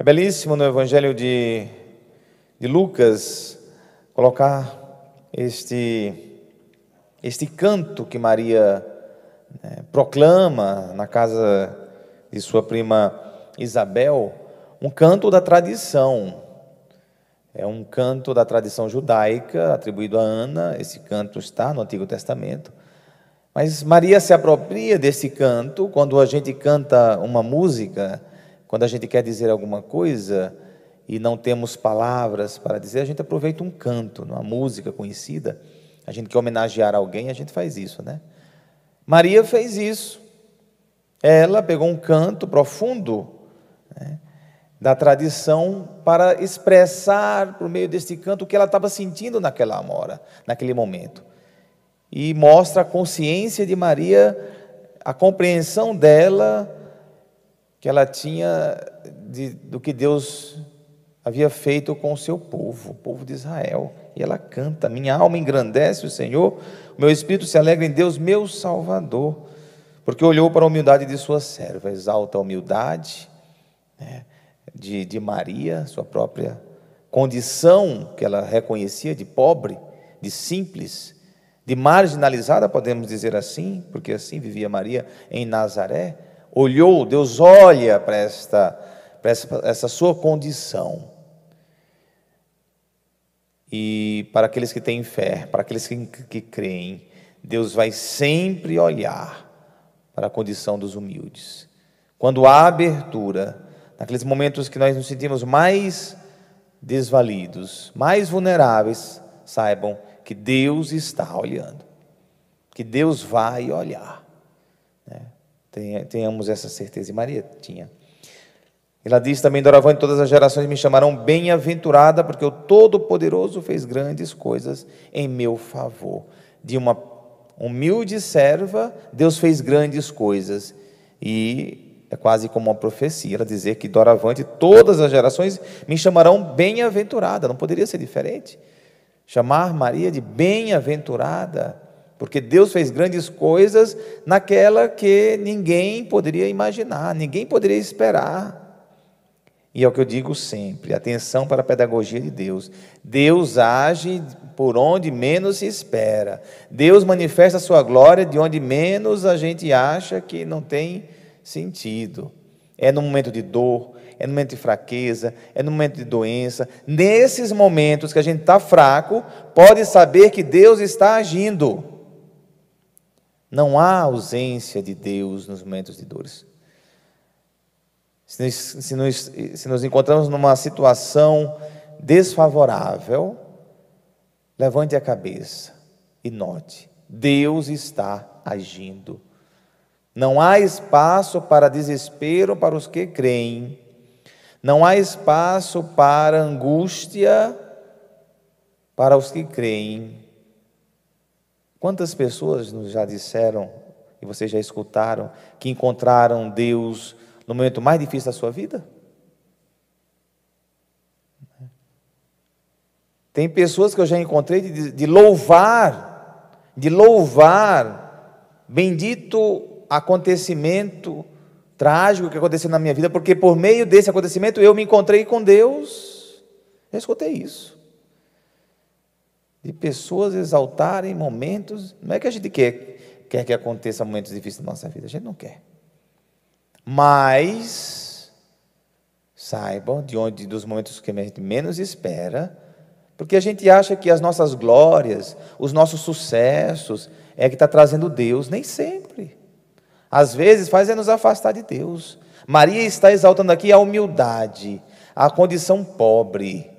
É belíssimo no Evangelho de, de Lucas colocar este, este canto que Maria né, proclama na casa de sua prima Isabel, um canto da tradição. É um canto da tradição judaica atribuído a Ana, esse canto está no Antigo Testamento. Mas Maria se apropria desse canto quando a gente canta uma música quando a gente quer dizer alguma coisa e não temos palavras para dizer, a gente aproveita um canto, uma música conhecida. A gente quer homenagear alguém, a gente faz isso, né? Maria fez isso. Ela pegou um canto profundo né, da tradição para expressar por meio deste canto o que ela estava sentindo naquela hora, naquele momento. E mostra a consciência de Maria, a compreensão dela que ela tinha de, do que Deus havia feito com o seu povo, o povo de Israel. E ela canta: Minha alma engrandece o Senhor, o meu espírito se alegra em Deus, meu Salvador, porque olhou para a humildade de sua serva, exalta a humildade né, de, de Maria, sua própria condição que ela reconhecia de pobre, de simples, de marginalizada, podemos dizer assim, porque assim vivia Maria em Nazaré olhou, Deus olha para esta, para essa, essa sua condição. E para aqueles que têm fé, para aqueles que, que creem, Deus vai sempre olhar para a condição dos humildes. Quando há abertura, naqueles momentos que nós nos sentimos mais desvalidos, mais vulneráveis, saibam que Deus está olhando, que Deus vai olhar. Né? Tenhamos essa certeza. E Maria tinha. Ela diz também: Doravante, todas as gerações me chamarão bem-aventurada, porque o Todo-Poderoso fez grandes coisas em meu favor. De uma humilde serva, Deus fez grandes coisas. E é quase como uma profecia ela dizer que doravante todas as gerações me chamarão bem-aventurada. Não poderia ser diferente. Chamar Maria de bem-aventurada porque Deus fez grandes coisas naquela que ninguém poderia imaginar, ninguém poderia esperar. E é o que eu digo sempre: atenção para a pedagogia de Deus. Deus age por onde menos se espera. Deus manifesta a sua glória de onde menos a gente acha que não tem sentido. É no momento de dor, é no momento de fraqueza, é no momento de doença. Nesses momentos que a gente está fraco, pode saber que Deus está agindo. Não há ausência de Deus nos momentos de dores. Se nos, se se encontramos numa situação desfavorável, levante a cabeça e note: Deus está agindo. Não há espaço para desespero para os que creem. Não há espaço para angústia para os que creem. Quantas pessoas nos já disseram, e vocês já escutaram, que encontraram Deus no momento mais difícil da sua vida? Tem pessoas que eu já encontrei de, de louvar, de louvar, bendito acontecimento trágico que aconteceu na minha vida, porque por meio desse acontecimento eu me encontrei com Deus. Eu escutei isso de pessoas exaltarem momentos. Não é que a gente quer, quer que aconteça momentos difíceis na nossa vida, a gente não quer. Mas saibam de onde dos momentos que a gente menos espera, porque a gente acha que as nossas glórias, os nossos sucessos, é que está trazendo Deus, nem sempre. Às vezes faz é nos afastar de Deus. Maria está exaltando aqui a humildade, a condição pobre.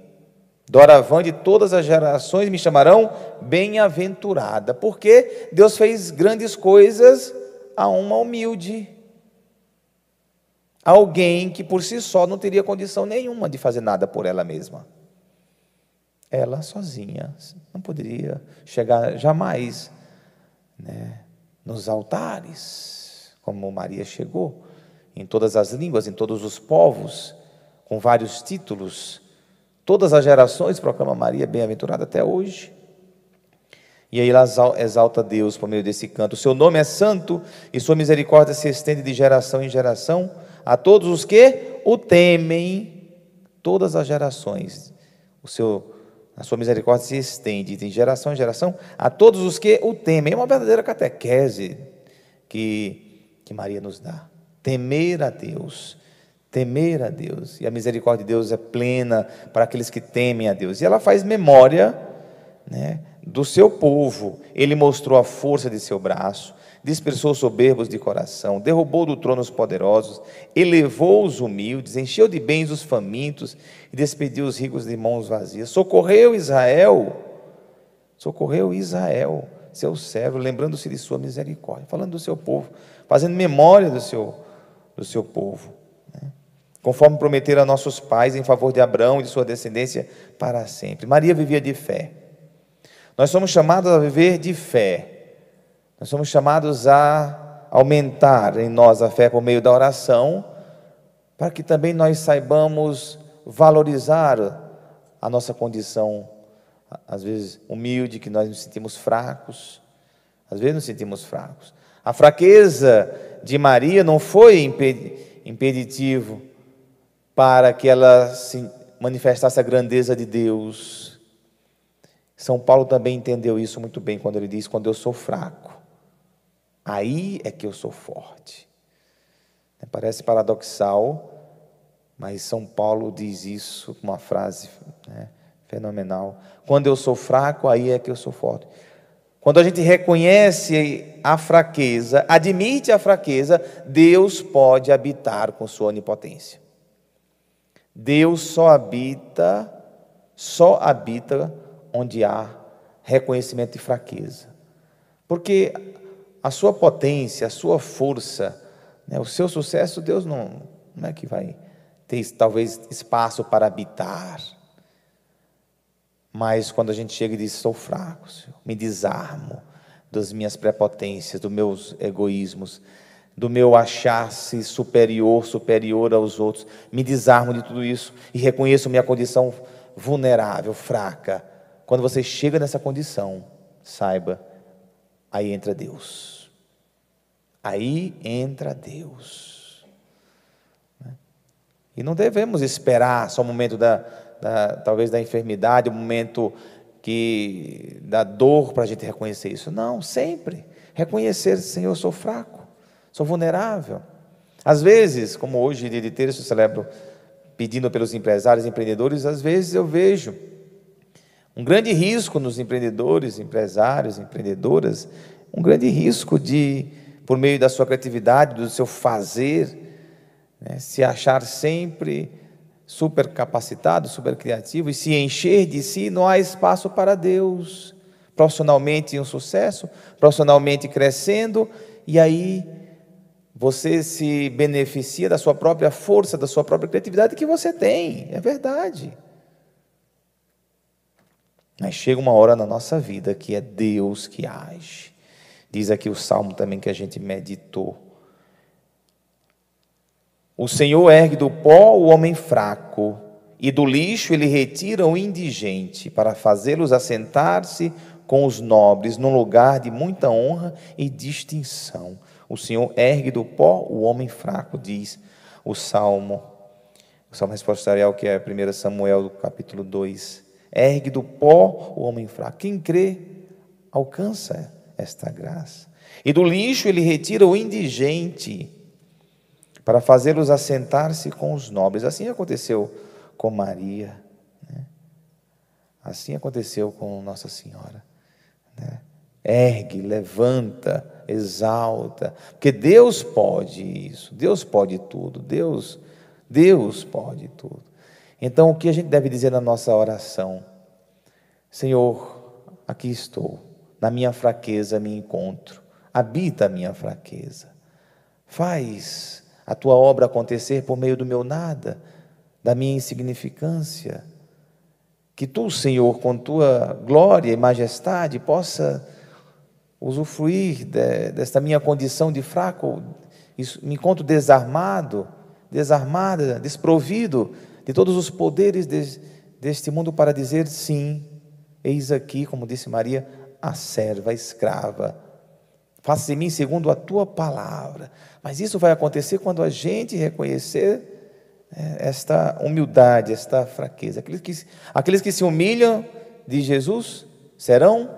Doravante de todas as gerações me chamarão bem-aventurada, porque Deus fez grandes coisas a uma humilde. Alguém que por si só não teria condição nenhuma de fazer nada por ela mesma. Ela sozinha não poderia chegar jamais né, nos altares, como Maria chegou, em todas as línguas, em todos os povos, com vários títulos Todas as gerações proclamam Maria bem-aventurada até hoje. E aí ela exalta Deus por meio desse canto. O seu nome é santo e sua misericórdia se estende de geração em geração a todos os que o temem. todas as gerações. O seu, a sua misericórdia se estende de geração em geração a todos os que o temem. É uma verdadeira catequese que, que Maria nos dá. Temer a Deus. Temer a Deus. E a misericórdia de Deus é plena para aqueles que temem a Deus. E ela faz memória né, do seu povo. Ele mostrou a força de seu braço dispersou soberbos de coração, derrubou do trono os poderosos, elevou os humildes, encheu de bens os famintos e despediu os ricos de mãos vazias. Socorreu Israel, socorreu Israel, seu servo, lembrando-se de sua misericórdia, falando do seu povo, fazendo memória do seu, do seu povo. Conforme prometeram a nossos pais em favor de Abraão e de sua descendência para sempre. Maria vivia de fé. Nós somos chamados a viver de fé nós somos chamados a aumentar em nós a fé por meio da oração, para que também nós saibamos valorizar a nossa condição, às vezes humilde, que nós nos sentimos fracos, às vezes nos sentimos fracos. A fraqueza de Maria não foi impeditivo para que ela se manifestasse a grandeza de Deus. São Paulo também entendeu isso muito bem quando ele diz: Quando eu sou fraco, Aí é que eu sou forte. Parece paradoxal, mas São Paulo diz isso com uma frase né, fenomenal. Quando eu sou fraco, aí é que eu sou forte. Quando a gente reconhece a fraqueza, admite a fraqueza, Deus pode habitar com sua onipotência. Deus só habita, só habita onde há reconhecimento de fraqueza. Porque a sua potência, a sua força, né, o seu sucesso, Deus não, não é que vai ter talvez espaço para habitar. Mas quando a gente chega e diz: Sou fraco, me desarmo das minhas prepotências, dos meus egoísmos, do meu achar-se superior, superior aos outros, me desarmo de tudo isso e reconheço minha condição vulnerável, fraca. Quando você chega nessa condição, saiba Aí entra Deus. Aí entra Deus. Né? E não devemos esperar só o momento da, da talvez da enfermidade, o momento que da dor para a gente reconhecer isso. Não, sempre reconhecer, Senhor, eu sou fraco, sou vulnerável. Às vezes, como hoje dia de terça eu celebro pedindo pelos empresários e empreendedores, às vezes eu vejo um grande risco nos empreendedores, empresários, empreendedoras, um grande risco de, por meio da sua criatividade, do seu fazer, né, se achar sempre super capacitado, super criativo e se encher de si, não há espaço para Deus. Profissionalmente um sucesso, profissionalmente crescendo, e aí você se beneficia da sua própria força, da sua própria criatividade que você tem, é verdade. Mas chega uma hora na nossa vida que é Deus que age. Diz aqui o salmo também que a gente meditou. O Senhor ergue do pó o homem fraco, e do lixo ele retira o indigente, para fazê-los assentar-se com os nobres, num lugar de muita honra e distinção. O Senhor ergue do pó o homem fraco, diz o salmo. O salmo responsorial, que é 1 Samuel, capítulo 2 ergue do pó o homem fraco. Quem crê, alcança esta graça. E do lixo ele retira o indigente, para fazê-los assentar-se com os nobres. Assim aconteceu com Maria. Né? Assim aconteceu com Nossa Senhora. Né? Ergue, levanta, exalta, porque Deus pode isso, Deus pode tudo, Deus, Deus pode tudo. Então, o que a gente deve dizer na nossa oração? Senhor, aqui estou, na minha fraqueza me encontro, habita a minha fraqueza. Faz a tua obra acontecer por meio do meu nada, da minha insignificância. Que tu, Senhor, com tua glória e majestade, possa usufruir de, desta minha condição de fraco, me encontro desarmado, desarmada, desprovido de todos os poderes de, deste mundo para dizer sim, eis aqui, como disse Maria, a serva, a escrava. Faça em mim segundo a tua palavra. Mas isso vai acontecer quando a gente reconhecer é, esta humildade, esta fraqueza. Aqueles que, aqueles que se humilham de Jesus serão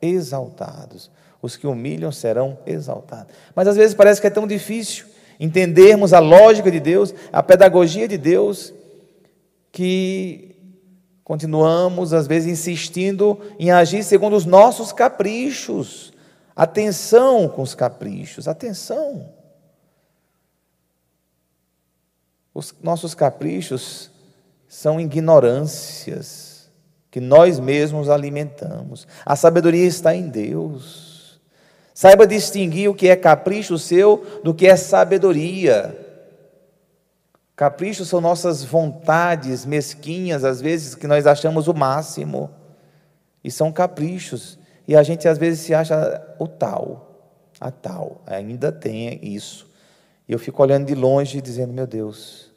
exaltados. Os que humilham serão exaltados. Mas às vezes parece que é tão difícil entendermos a lógica de Deus, a pedagogia de Deus, que continuamos, às vezes, insistindo em agir segundo os nossos caprichos. Atenção com os caprichos, atenção. Os nossos caprichos são ignorâncias que nós mesmos alimentamos. A sabedoria está em Deus. Saiba distinguir o que é capricho seu do que é sabedoria. Caprichos são nossas vontades mesquinhas, às vezes, que nós achamos o máximo. E são caprichos. E a gente às vezes se acha o tal, a tal. Ainda tem isso. E eu fico olhando de longe dizendo: meu Deus,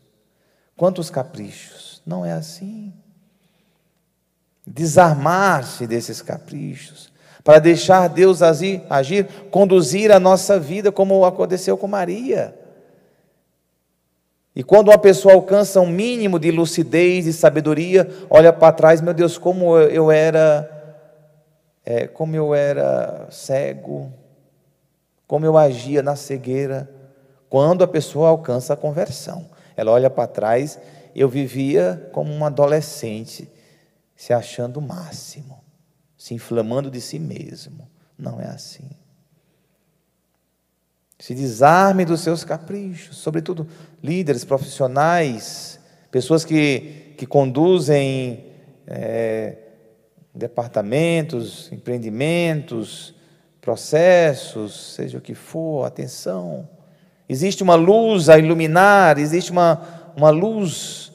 quantos caprichos. Não é assim. Desarmar-se desses caprichos, para deixar Deus agir, agir, conduzir a nossa vida, como aconteceu com Maria. E quando uma pessoa alcança um mínimo de lucidez e sabedoria, olha para trás, meu Deus, como eu era, é, como eu era cego, como eu agia na cegueira. Quando a pessoa alcança a conversão, ela olha para trás, eu vivia como um adolescente, se achando o máximo, se inflamando de si mesmo. Não é assim. Se desarme dos seus caprichos, sobretudo líderes profissionais, pessoas que, que conduzem é, departamentos, empreendimentos, processos, seja o que for, atenção. Existe uma luz a iluminar, existe uma, uma luz,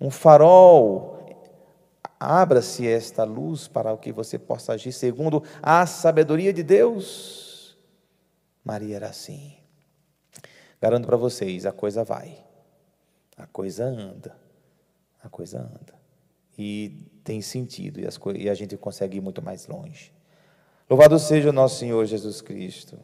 um farol. Abra-se esta luz para que você possa agir segundo a sabedoria de Deus. Maria era assim. Garanto para vocês, a coisa vai. A coisa anda. A coisa anda. E tem sentido, e, as, e a gente consegue ir muito mais longe. Louvado seja o nosso Senhor Jesus Cristo.